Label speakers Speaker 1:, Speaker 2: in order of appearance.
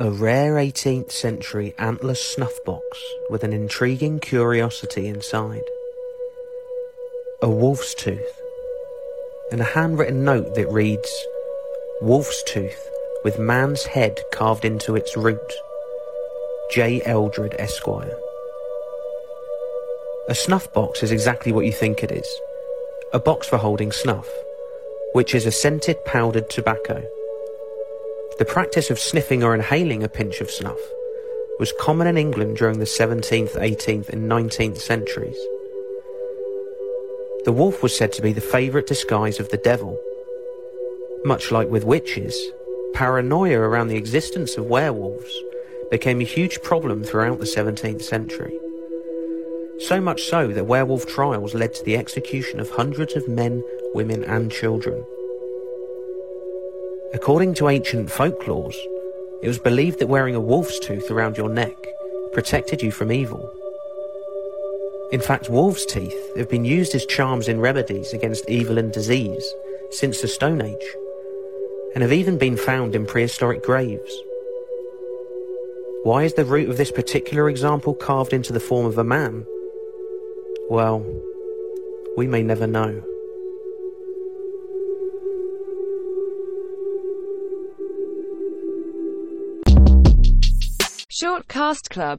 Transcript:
Speaker 1: A rare 18th century antler snuff box with an intriguing curiosity inside. A wolf's tooth. And a handwritten note that reads, Wolf's tooth with man's head carved into its root. J. Eldred, Esquire. A snuff box is exactly what you think it is. A box for holding snuff, which is a scented powdered tobacco. The practice of sniffing or inhaling a pinch of snuff was common in England during the 17th, 18th and 19th centuries. The wolf was said to be the favourite disguise of the devil. Much like with witches, paranoia around the existence of werewolves became a huge problem throughout the 17th century. So much so that werewolf trials led to the execution of hundreds of men, women and children. According to ancient folklores, it was believed that wearing a wolf's tooth around your neck protected you from evil. In fact, wolves' teeth have been used as charms in remedies against evil and disease since the Stone Age, and have even been found in prehistoric graves. Why is the root of this particular example carved into the form of a man? Well, we may never know.
Speaker 2: Short Cast Club